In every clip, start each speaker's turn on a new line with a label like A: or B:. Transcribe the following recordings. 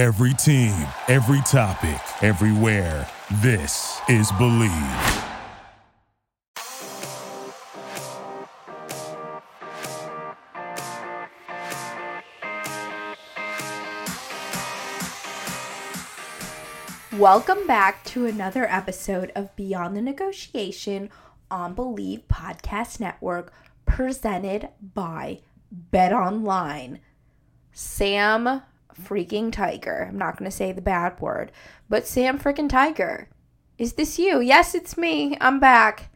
A: Every team, every topic, everywhere. This is Bleav.
B: Welcome back to another episode of Beyond the Negotiation on Bleav Podcast Network, presented by Bet Online. Sam freaking Tiger. I'm not going to say the bad word, but Sam freaking Tiger. Is this you? Yes, it's me. I'm back.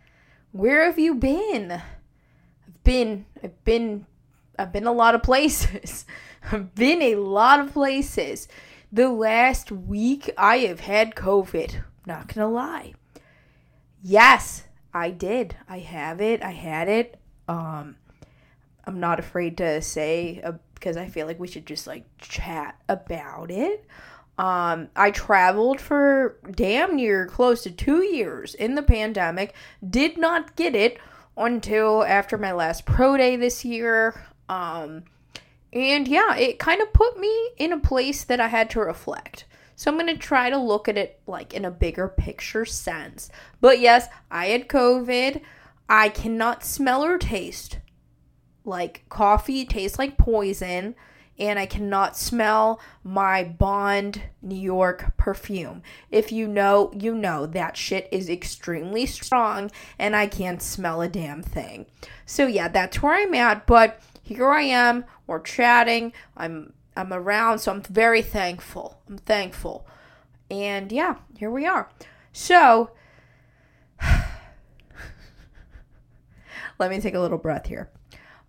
B: Where have you been? I've been I've been I've been a lot of places. I've been a lot of places the last week I have had COVID. Not gonna lie. Yes, I did. I have it. I had it. Um, I'm not afraid to say uh, because I feel like we should just like chat about it. Um, I traveled for damn near close to two years in the pandemic. Did not get it until after my last pro day this year. Um, and yeah, it kind of put me in a place that I had to reflect. So I'm going to try to look at it like in a bigger picture sense. But yes, I had COVID. I cannot smell or taste like coffee tastes like poison and I cannot smell my Bond New York perfume. If you know, you know that shit is extremely strong and I can't smell a damn thing. So yeah, that's where I'm at, but here I am, we're chatting, I'm I'm around, so I'm very thankful. I'm thankful. And yeah, here we are. So let me take a little breath here.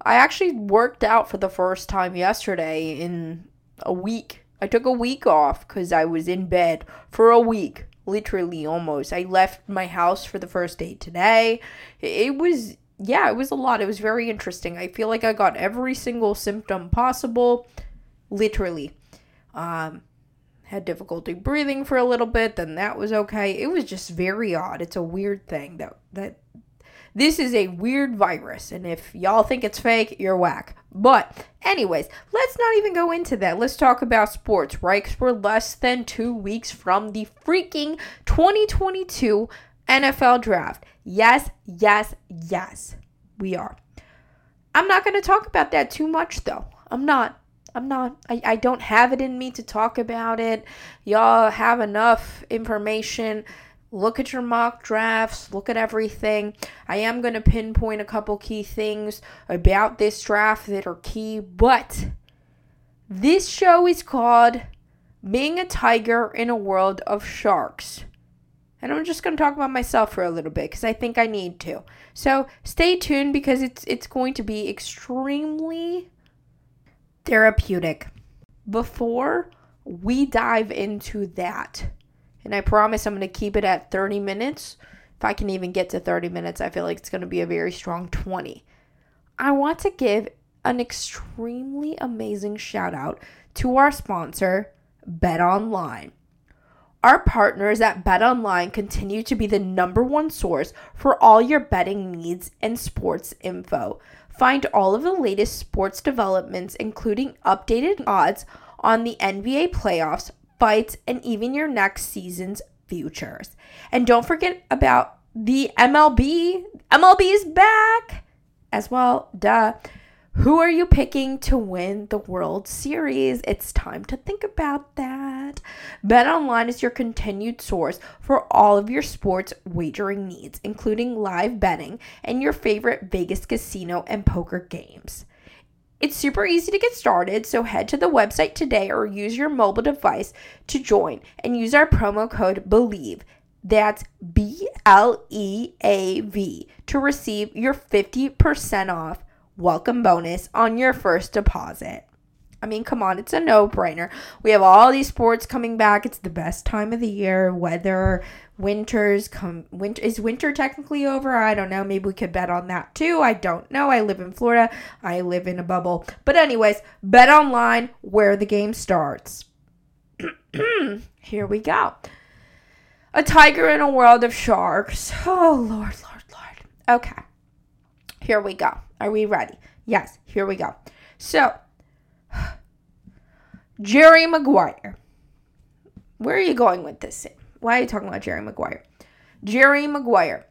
B: I actually worked out for the first time yesterday in a week. I took a week off because I was in bed for a week, literally almost. I left my house for the first day today. It was yeah, it was a lot. It was very interesting. I feel like I got every single symptom possible, literally. Um, had difficulty breathing for a little bit, then that was okay. It was just very odd. It's a weird thing that that this is a weird virus, and if y'all think it's fake, you're whack. But, anyways, let's not even go into that. Let's talk about sports, right? Because we're less than two weeks from the freaking 2022 NFL draft. Yes, yes, yes, we are. I'm not going to talk about that too much, though. I'm not. I'm not. I, I don't have it in me to talk about it. Y'all have enough information. Look at your mock drafts, look at everything. I am going to pinpoint a couple key things about this draft that are key, but this show is called Being a Tiger in a World of Sharks. And I'm just going to talk about myself for a little bit because I think I need to. So stay tuned because it's it's going to be extremely therapeutic. Before we dive into that, and I promise I'm going to keep it at 30 minutes. If I can even get to 30 minutes, I feel like it's going to be a very strong 20. I want to give an extremely amazing shout out to our sponsor, Bet Online. Our partners at Bet Online continue to be the number one source for all your betting needs and sports info. Find all of the latest sports developments, including updated odds on the NBA playoffs, fights, and even your next season's futures. And don't forget about the MLB. MLB is back as well. Duh. Who are you picking to win the World Series? It's time to think about that. BetOnline is your continued source for all of your sports wagering needs, including live betting and your favorite Vegas casino and poker games. It's super easy to get started, so head to the website today or use your mobile device to join and use our promo code BLEAV. That's B L E A V to receive your 50% off welcome bonus on your first deposit. I mean, come on, it's a no brainer. We have all these sports coming back. It's the best time of the year. Weather, winters come. Winter is winter technically over? I don't know. Maybe we could bet on that too. I don't know. I live in Florida. I live in a bubble. But anyways, bet online where the game starts. Here we go. A tiger in a world of sharks. Oh Lord, Lord, Lord. Okay. Here we go. Are we ready? Yes, here we go. So, Jerry Maguire. where are you going with this? Why are you talking about Jerry Maguire? Jerry Maguire.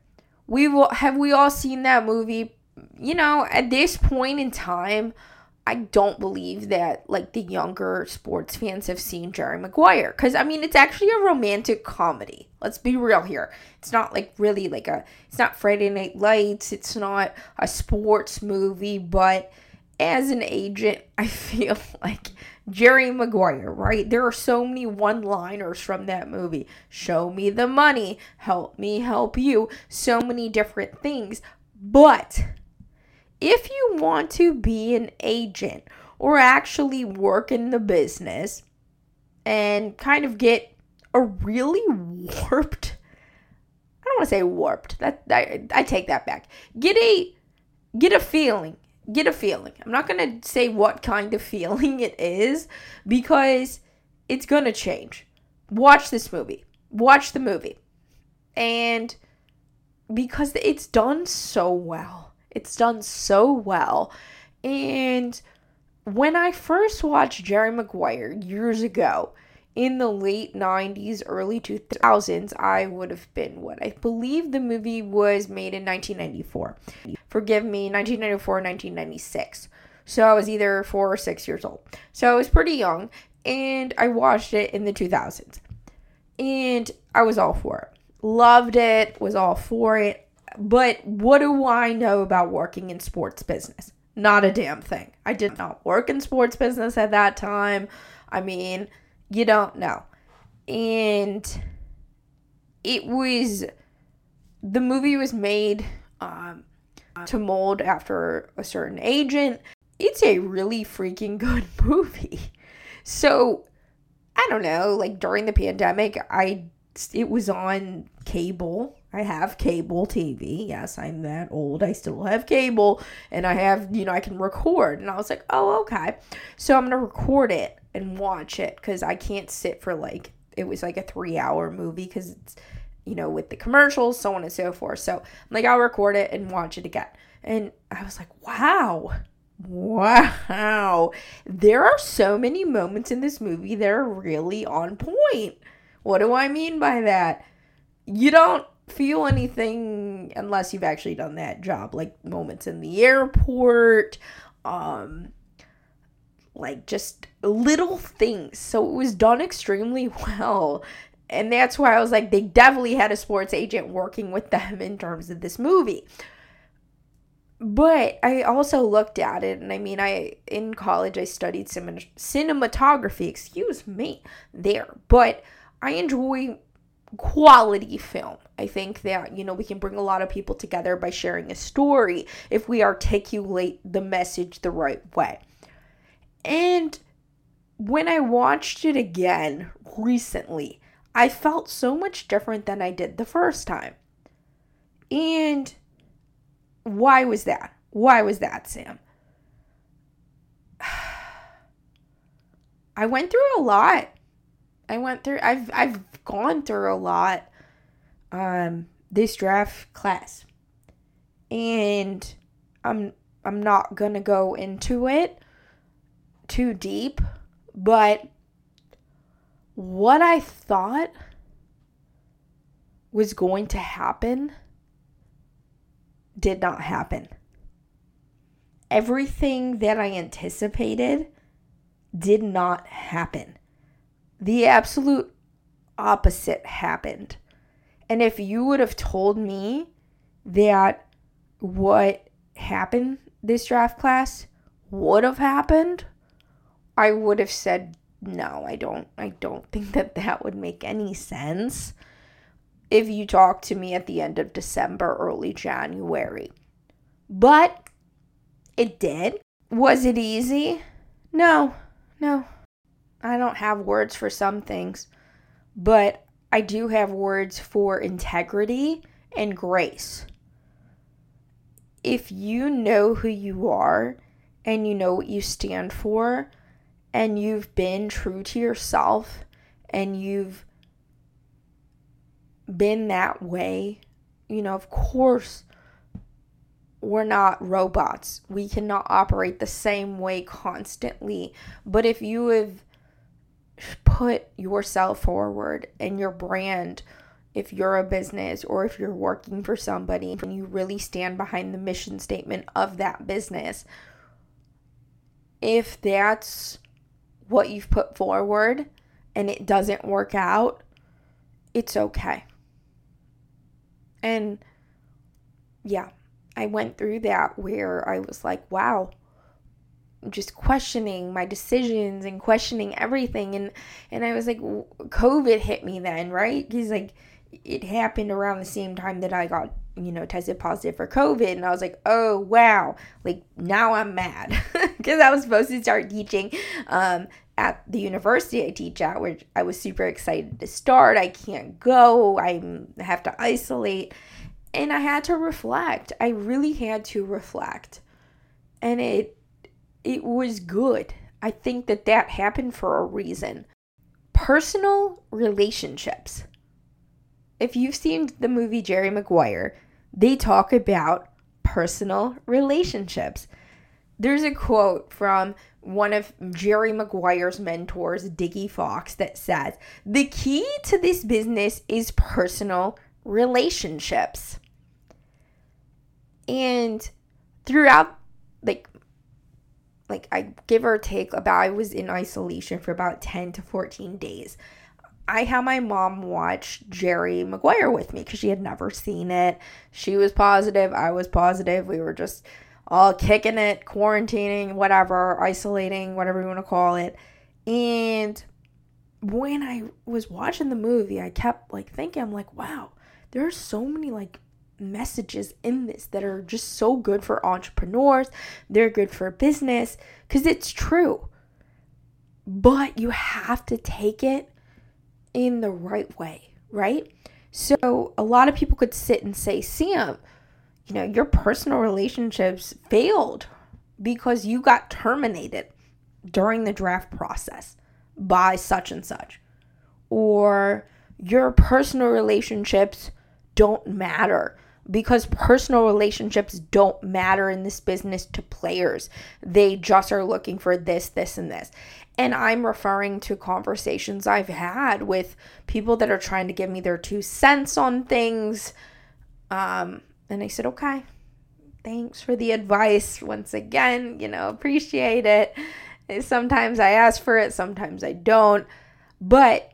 B: We have we all seen that movie? You know, at this point in time, I don't believe that like the younger sports fans have seen Jerry Maguire cuz I mean it's actually a romantic comedy. Let's be real here. It's not like really like a it's not Friday Night Lights, it's not a sports movie, but as an agent, I feel like Jerry Maguire, right? There are so many one liners from that movie. Show me the money, help me help you, so many different things. But if you want to be an agent or actually work in the business and kind of get a really warped I don't want to say warped. That I, I take that back. Get a get a feeling. Get a feeling. I'm not going to say what kind of feeling it is because it's going to change. Watch this movie. Watch the movie. And because it's done so well it's done so well. And when I first watched Jerry Maguire years ago, in the late 90s, early 2000s, I would have been what I believe the movie was made in 1994. Forgive me, 1994, 1996. So I was either four or six years old. So I was pretty young, and I watched it in the 2000s. And I was all for it. Loved it, was all for it. But what do I know about working in sports business? Not a damn thing. I did not work in sports business at that time. I mean, you don't know. And it was the movie was made um, to mold after a certain agent. It's a really freaking good movie. So, I don't know, like during the pandemic, I it was on cable I have cable TV. Yes, I'm that old. I still have cable and I have, you know, I can record. And I was like, oh, okay. So I'm going to record it and watch it because I can't sit for like, it was like a three hour movie because it's, you know, with the commercials, so on and so forth. So I'm like, I'll record it and watch it again. And I was like, wow. Wow. There are so many moments in this movie that are really on point. What do I mean by that? You don't feel anything unless you've actually done that job like moments in the airport um like just little things so it was done extremely well and that's why I was like they definitely had a sports agent working with them in terms of this movie but I also looked at it and I mean I in college I studied cinematography excuse me there but I enjoy quality film. I think that, you know, we can bring a lot of people together by sharing a story if we articulate the message the right way. And when I watched it again recently, I felt so much different than I did the first time. And why was that? Why was that, Sam? I went through a lot I went through I've I've gone through a lot um this draft class. And I'm I'm not going to go into it too deep, but what I thought was going to happen did not happen. Everything that I anticipated did not happen the absolute opposite happened. And if you would have told me that what happened this draft class would have happened, I would have said no, I don't I don't think that that would make any sense if you talk to me at the end of December, early January. But it did. Was it easy? No. No. I don't have words for some things, but I do have words for integrity and grace. If you know who you are and you know what you stand for, and you've been true to yourself and you've been that way, you know, of course, we're not robots. We cannot operate the same way constantly. But if you have put yourself forward and your brand if you're a business or if you're working for somebody and you really stand behind the mission statement of that business, if that's what you've put forward and it doesn't work out, it's okay. And yeah, I went through that where I was like, wow, just questioning my decisions and questioning everything and and I was like covid hit me then right because like it happened around the same time that I got you know tested positive for covid and I was like oh wow. Like now I'm mad. Because I was supposed to start teaching um at the university I teach at which I was super excited to start. I can't go. I have to isolate. And I had to reflect. I really had to reflect. And it it was good. I think that that happened for a reason. Personal relationships. If you've seen the movie Jerry Maguire, they talk about personal relationships. There's a quote from one of Jerry Maguire's mentors, Dickie Fox, that says, The key to this business is personal relationships. And throughout like like I give or take about I was in isolation for about 10 to 14 days. I had my mom watch Jerry Maguire with me because she had never seen it. She was positive, I was positive. We were just all kicking it, quarantining, whatever, isolating, whatever you want to call it. And when I was watching the movie, I kept like thinking, I'm like, wow, there are so many like messages in this that are just so good for entrepreneurs. They're good for business because it's true. But you have to take it in the right way, right? So a lot of people could sit and say, Sam, you know, your personal relationships failed because you got terminated during the draft process by such and such. Or your personal relationships don't matter because personal relationships don't matter in this business to players. They just are looking for this, this, and this. And I'm referring to conversations I've had with people that are trying to give me their two cents on things. Um, and I said, okay, thanks for the advice once again. You know, appreciate it. Sometimes I ask for it, sometimes I don't. But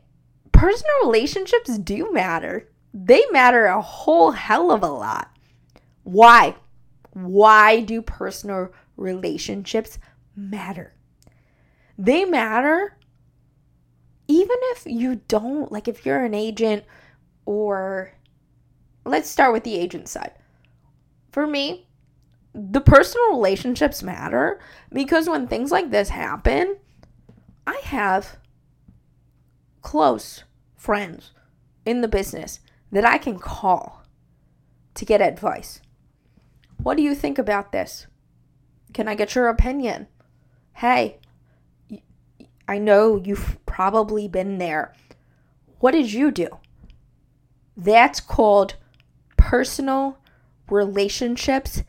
B: personal relationships do matter they matter a whole hell of a lot. Why? Why do personal relationships matter? They matter even if you don't, like if you're an agent or let's start with the agent side. For me, the personal relationships matter because when things like this happen, I have close friends in the business that I can call to get advice. What do you think about this? Can I get your opinion? Hey, I know you've probably been there. What did you do? That's called personal relationships,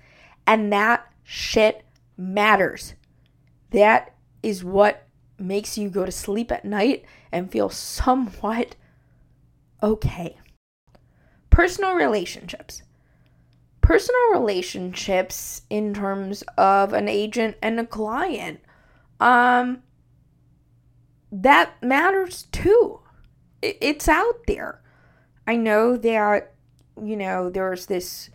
B: and that shit matters. That is what makes you go to sleep at night and feel somewhat okay personal relationships. Personal relationships in terms of an agent and a client. Um that matters too. It's out there. I know that you know there's this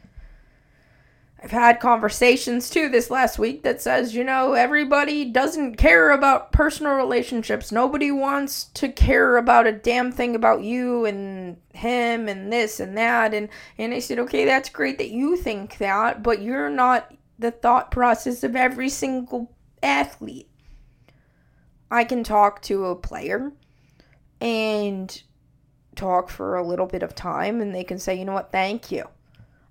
B: I've had conversations too this last week that says, you know, everybody doesn't care about personal relationships. Nobody wants to care about a damn thing about you and him and this and that. And and I said, okay, that's great that you think that, but you're not the thought process of every single athlete. I can talk to a player and talk for a little bit of time and they can say, you know what, thank you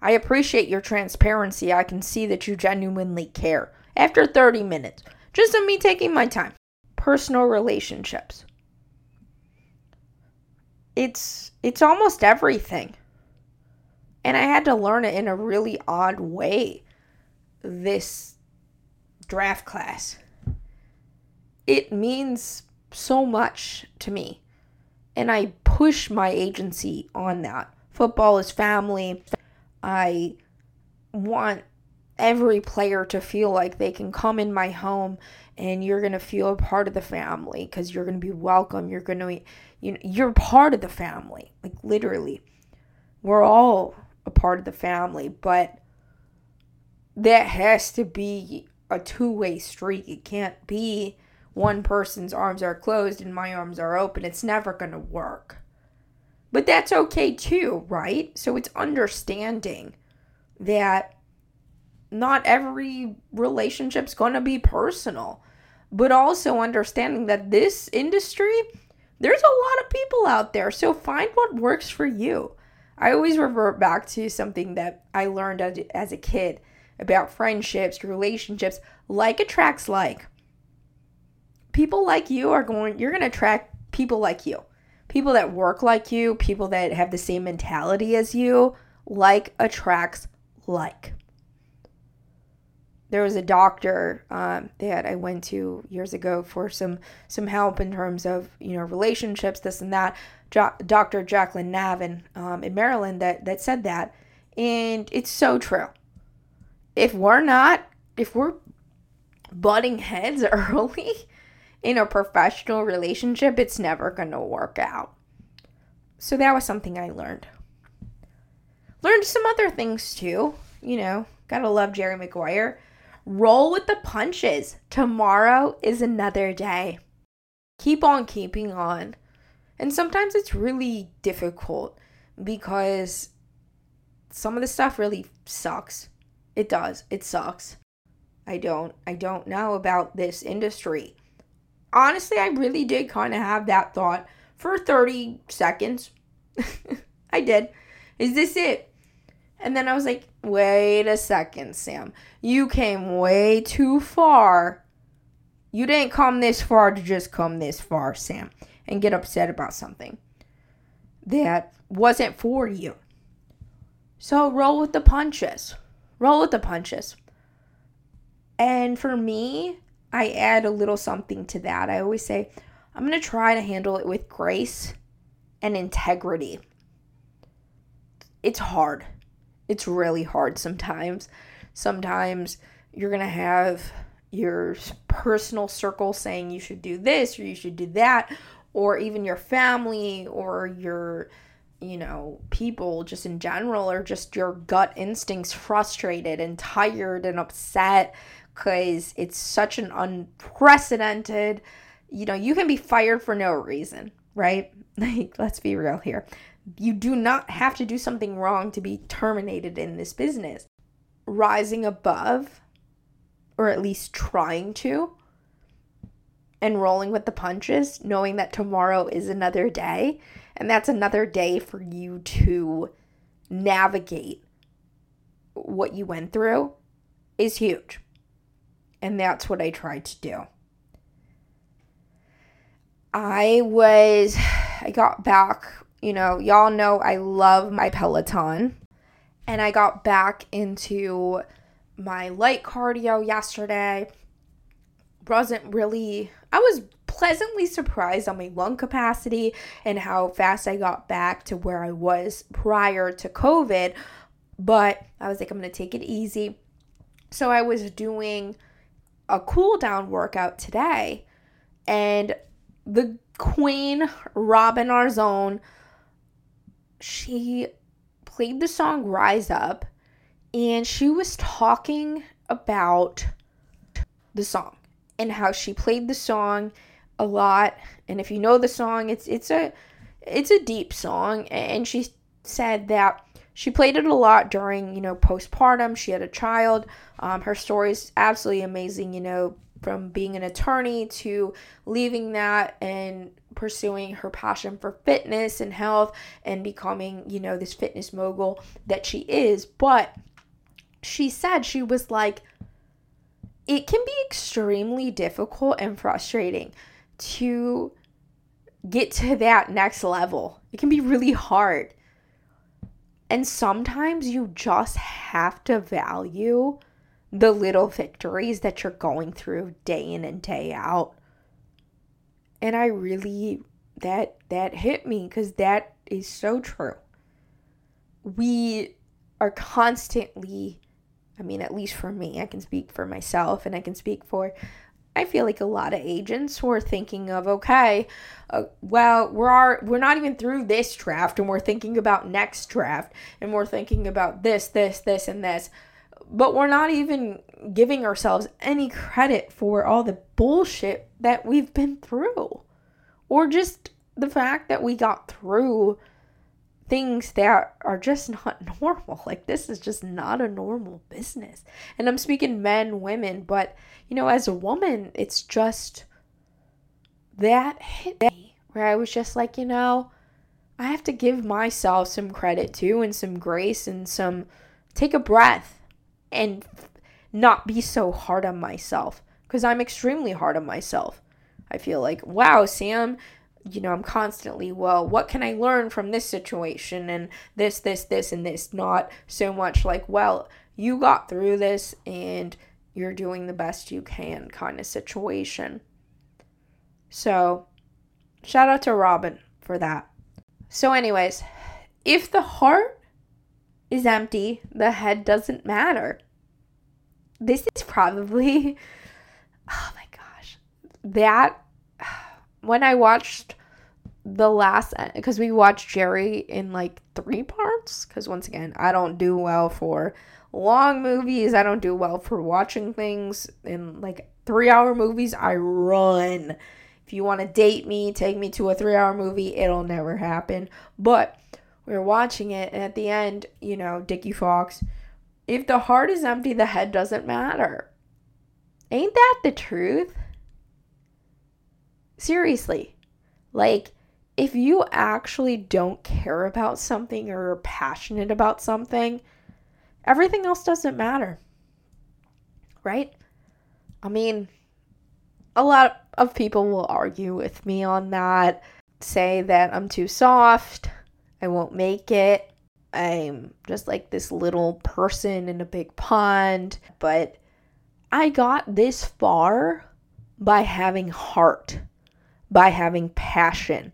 B: I appreciate your transparency. I can see that you genuinely care. After 30 minutes, just of me taking my time. Personal relationships. It's it's almost everything. And I had to learn it in a really odd way this draft class. It means so much to me. And I push my agency on that. Football is family. I want every player to feel like they can come in my home and you're going to feel a part of the family because you're going to be welcome. You're going to, you know, you're part of the family. Like literally. We're all a part of the family, but that has to be a two way street. It can't be one person's arms are closed and my arms are open. It's never going to work. But that's okay too, right? So it's understanding that not every relationship's going to be personal, but also understanding that this industry, there's a lot of people out there. So find what works for you. I always revert back to something that I learned as, a kid about friendships, relationships, like attracts like. People like you are going, you're going to attract people like you. People that work like you, people that have the same mentality as you, like attracts like. There was a doctor um, that I went to years ago for some some help in terms of you know relationships, this and that. Jo- Dr. Jacqueline Navin um, in Maryland that that said that, and it's so true if we're not, if we're butting heads early in a professional relationship, it's never going to work out. So that was something I learned. Learned some other things too. You know, gotta love Jerry Maguire. Roll with the punches. Tomorrow is another day. Keep on keeping on. And sometimes it's really difficult because some of the stuff really sucks. It does. It sucks. I don't I don't know about this industry. Honestly, I really did kind of have that thought for 30 seconds. I did. Is this it? And then I was like, wait a second, Sam. You came way too far. You didn't come this far to just come this far, Sam, and get upset about something that wasn't for you. So roll with the punches roll with the punches. And for me, I add a little something to that. I always say, I'm going to try to handle it with grace and integrity. It's hard. It's really hard sometimes. Sometimes you're going to have your personal circle saying you should do this or you should do that, or even your family or your you know, people just in general are just your gut instincts frustrated and tired and upset because it's such an unprecedented, you know, you can be fired for no reason, right? Like, let's be real here. You do not have to do something wrong to be terminated in this business. Rising above, or at least trying to, and rolling with the punches, knowing that tomorrow is another day and that's another day for you to navigate what you went through is huge. And that's what I tried to do. I was, I got back, you know, y'all know I love my Peloton. And I got back into my light cardio yesterday. Wasn't really, I was pleasantly surprised on my lung capacity and how fast I got back to where I was prior to COVID. But I was like, I'm going to take it easy. So I was doing a cool down workout today, and the queen, Robin Arzón, she played the song Rise Up, and she was talking about the song and how she played the song a lot. And if you know the song it's it's a it's a deep song. And she said that she played it a lot during you know postpartum she had a child um, her story is absolutely amazing you know from being an attorney to leaving that and pursuing her passion for fitness and health and becoming you know this fitness mogul that she is but she said she was like it can be extremely difficult and frustrating to get to that next level. It can be really hard. And sometimes you just have to value the little victories that you're going through day in and day out. And I really that that hit me cuz that is so true. We are constantly I mean, at least for me, I can speak for myself and I can speak for I feel like a lot of agents were thinking of okay, uh, well, we're our, we're not even through this draft and we're thinking about next draft and we're thinking about this, this, this and this. But we're not even giving ourselves any credit for all the bullshit that we've been through. Or just the fact that we got through things that are just not normal. Like, this is just not a normal business. And I'm speaking men, women, but, you know, as a woman, it's just that hit me where I was just like, you know, I have to give myself some credit too and some grace and some take a breath and not be so hard on myself because I'm extremely hard on myself. I feel like, wow, Sam, you know, I'm constantly, well, what can I learn from this situation and this, this, this, and this? Not so much like, well, you got through this and you're doing the best you can kind of situation. So, shout out to Robin for that. So, anyways, if the heart is empty, the head doesn't matter. This is probably, oh my gosh, that when I watched the last because we watched Jerry in like three parts because once again I don't do well for long movies. I don't do well for watching things. In like three hour movies I run. If you want to date me take me to a three hour movie it'll never happen. But we are watching it and at the end you know Dickie Fox if the heart is empty the head doesn't matter. Ain't that the truth Seriously. Like, if you actually don't care about something or are passionate about something, everything else doesn't matter. Right? I mean, a lot of people will argue with me on that, say that I'm too soft, I won't make it, I'm just like this little person in a big pond. But I got this far by having heart by having passion,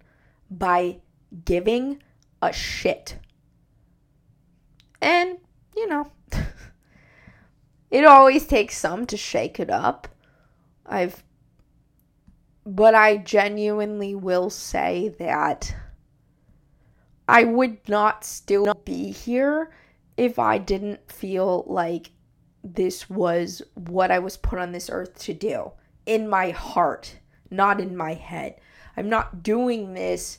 B: by giving a shit. And, you know, it always takes some to shake it up. I've, but I genuinely will say that I would not still be here if I didn't feel like this was what I was put on this earth to do in my heart not in my head. I'm not doing this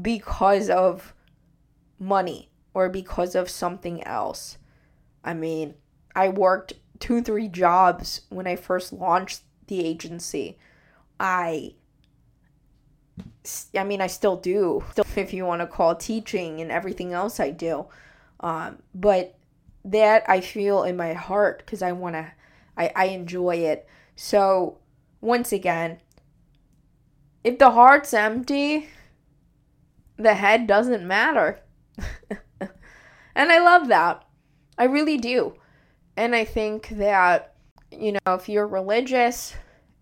B: because of money or because of something else. I mean, I worked two, three jobs when I first launched the agency. I I mean, I still do, if you want to call teaching and everything else I do. Um, but that I feel in my heart because I want to, I, I enjoy it. So, once again, if the heart's empty, the head doesn't matter. and I love that. I really do. And I think that, you know, if you're religious,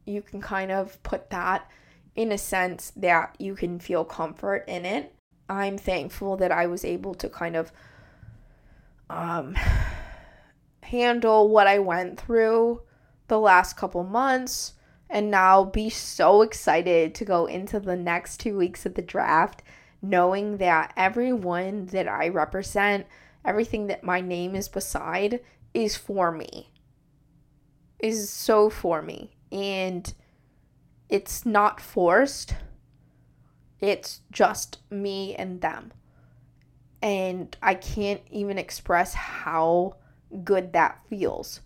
B: you can kind of put that in a sense that you can feel comfort in it. I'm thankful that I was able to kind of um, handle what I went through the last couple months and now be so excited to go into the next two weeks of the draft, knowing that everyone that I represent, everything that my name is beside, is for me. Is so for me. And it's not forced, it's just me and them. And I can't even express how good that feels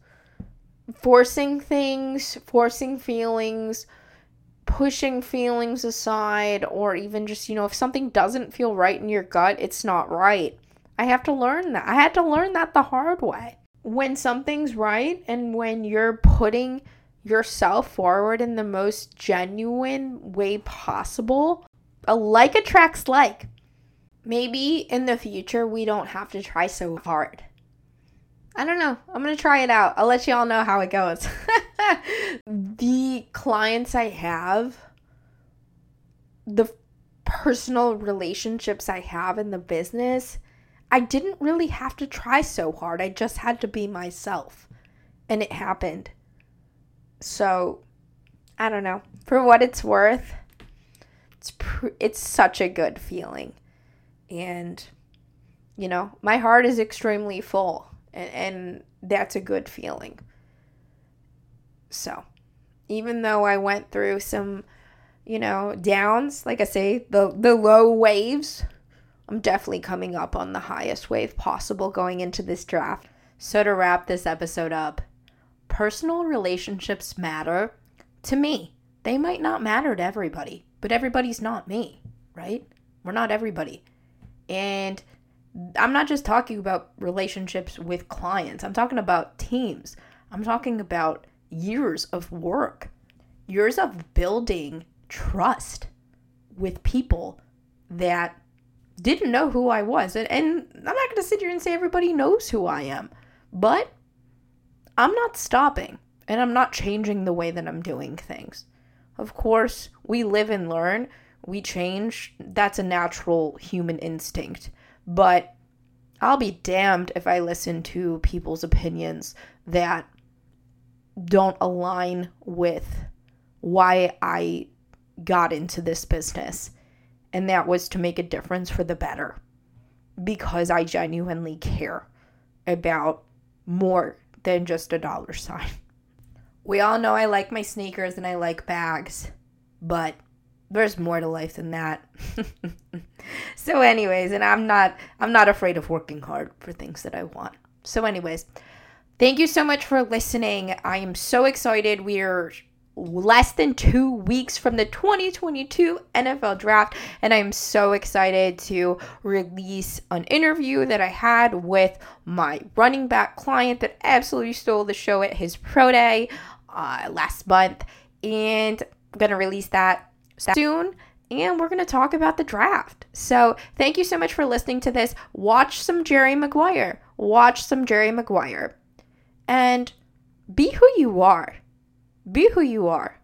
B: forcing things, forcing feelings, pushing feelings aside, or even just, you know, if something doesn't feel right in your gut, it's not right. I have to learn that. I had to learn that the hard way. When something's right and when you're putting yourself forward in the most genuine way possible, a like attracts like. Maybe in the future we don't have to try so hard. I don't know. I'm going to try it out. I'll let you all know how it goes. the clients I have the personal relationships I have in the business, I didn't really have to try so hard. I just had to be myself. And it happened. So, I don't know. For what it's worth, it's pr- it's such a good feeling. And you know, my heart is extremely full and, and that's a good feeling. So, even though I went through some, you know, downs, like I say, the the low waves, I'm definitely coming up on the highest wave possible going into this draft. So to wrap this episode up, personal relationships matter to me. They might not matter to everybody, but everybody's not me, right? We're not everybody. And I'm not just talking about relationships with clients, I'm talking about teams. I'm talking about years of work, years of building trust with people that didn't know who I was. And, and I'm not going to sit here and say everybody knows who I am, but I'm not stopping and I'm not changing the way that I'm doing things. Of course, we live and learn, we change. That's a natural human instinct. But I'll be damned if I listen to people's opinions that don't align with why I got into this business. And that was to make a difference for the better. Because I genuinely care about more than just a dollar sign. We all know I like my sneakers and I like bags, but there's more to life than that. so anyways, and I'm not I'm not afraid of working hard for things that I want. So anyways, thank you so much for listening. I am so excited. We're less than 2 weeks from the 2022 NFL draft and I'm so excited to release an interview that I had with my running back client that absolutely stole the show at his pro day uh, last month and I'm going to release that soon and we're going to talk about the draft. So, thank you so much for listening to this. Watch some Jerry Maguire. Watch some Jerry Maguire. And be who you are. Be who you are.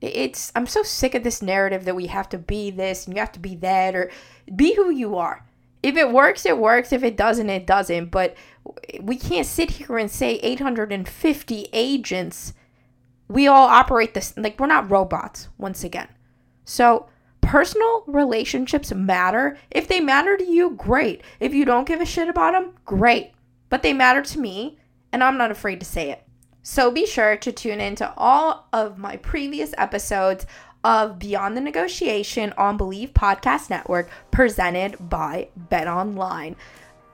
B: It's I'm so sick of this narrative that we have to be this and you have to be that or be who you are. If it works, it works. If it doesn't, it doesn't. But we can't sit here and say 850 agents. We all operate this like we're not robots once again. So, personal relationships matter. If they matter to you, great. If you don't give a shit about them, great. But they matter to me, and I'm not afraid to say it. So be sure to tune in to all of my previous episodes of Beyond the Negotiation on Bleav Podcast Network presented by Bet Online.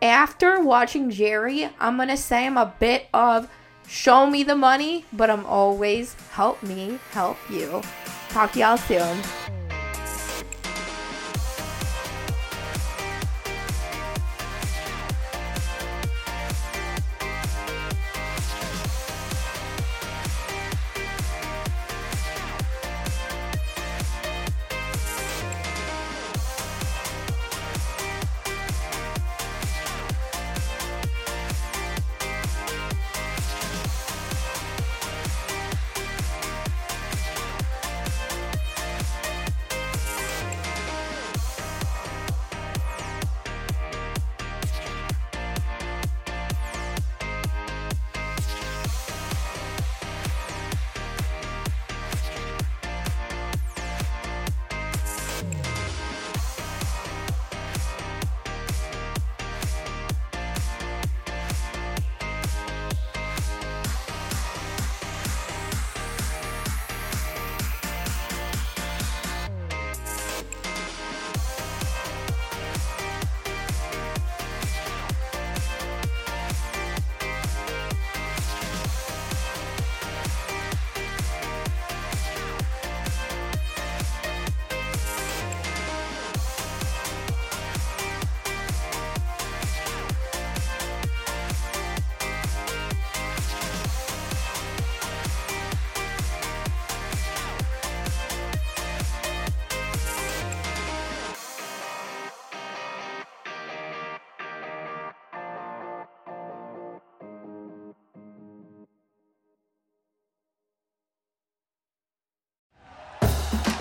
B: After watching Jerry, I'm going to say I'm a bit of show me the money, but I'm always help me help you. Talk to y'all soon.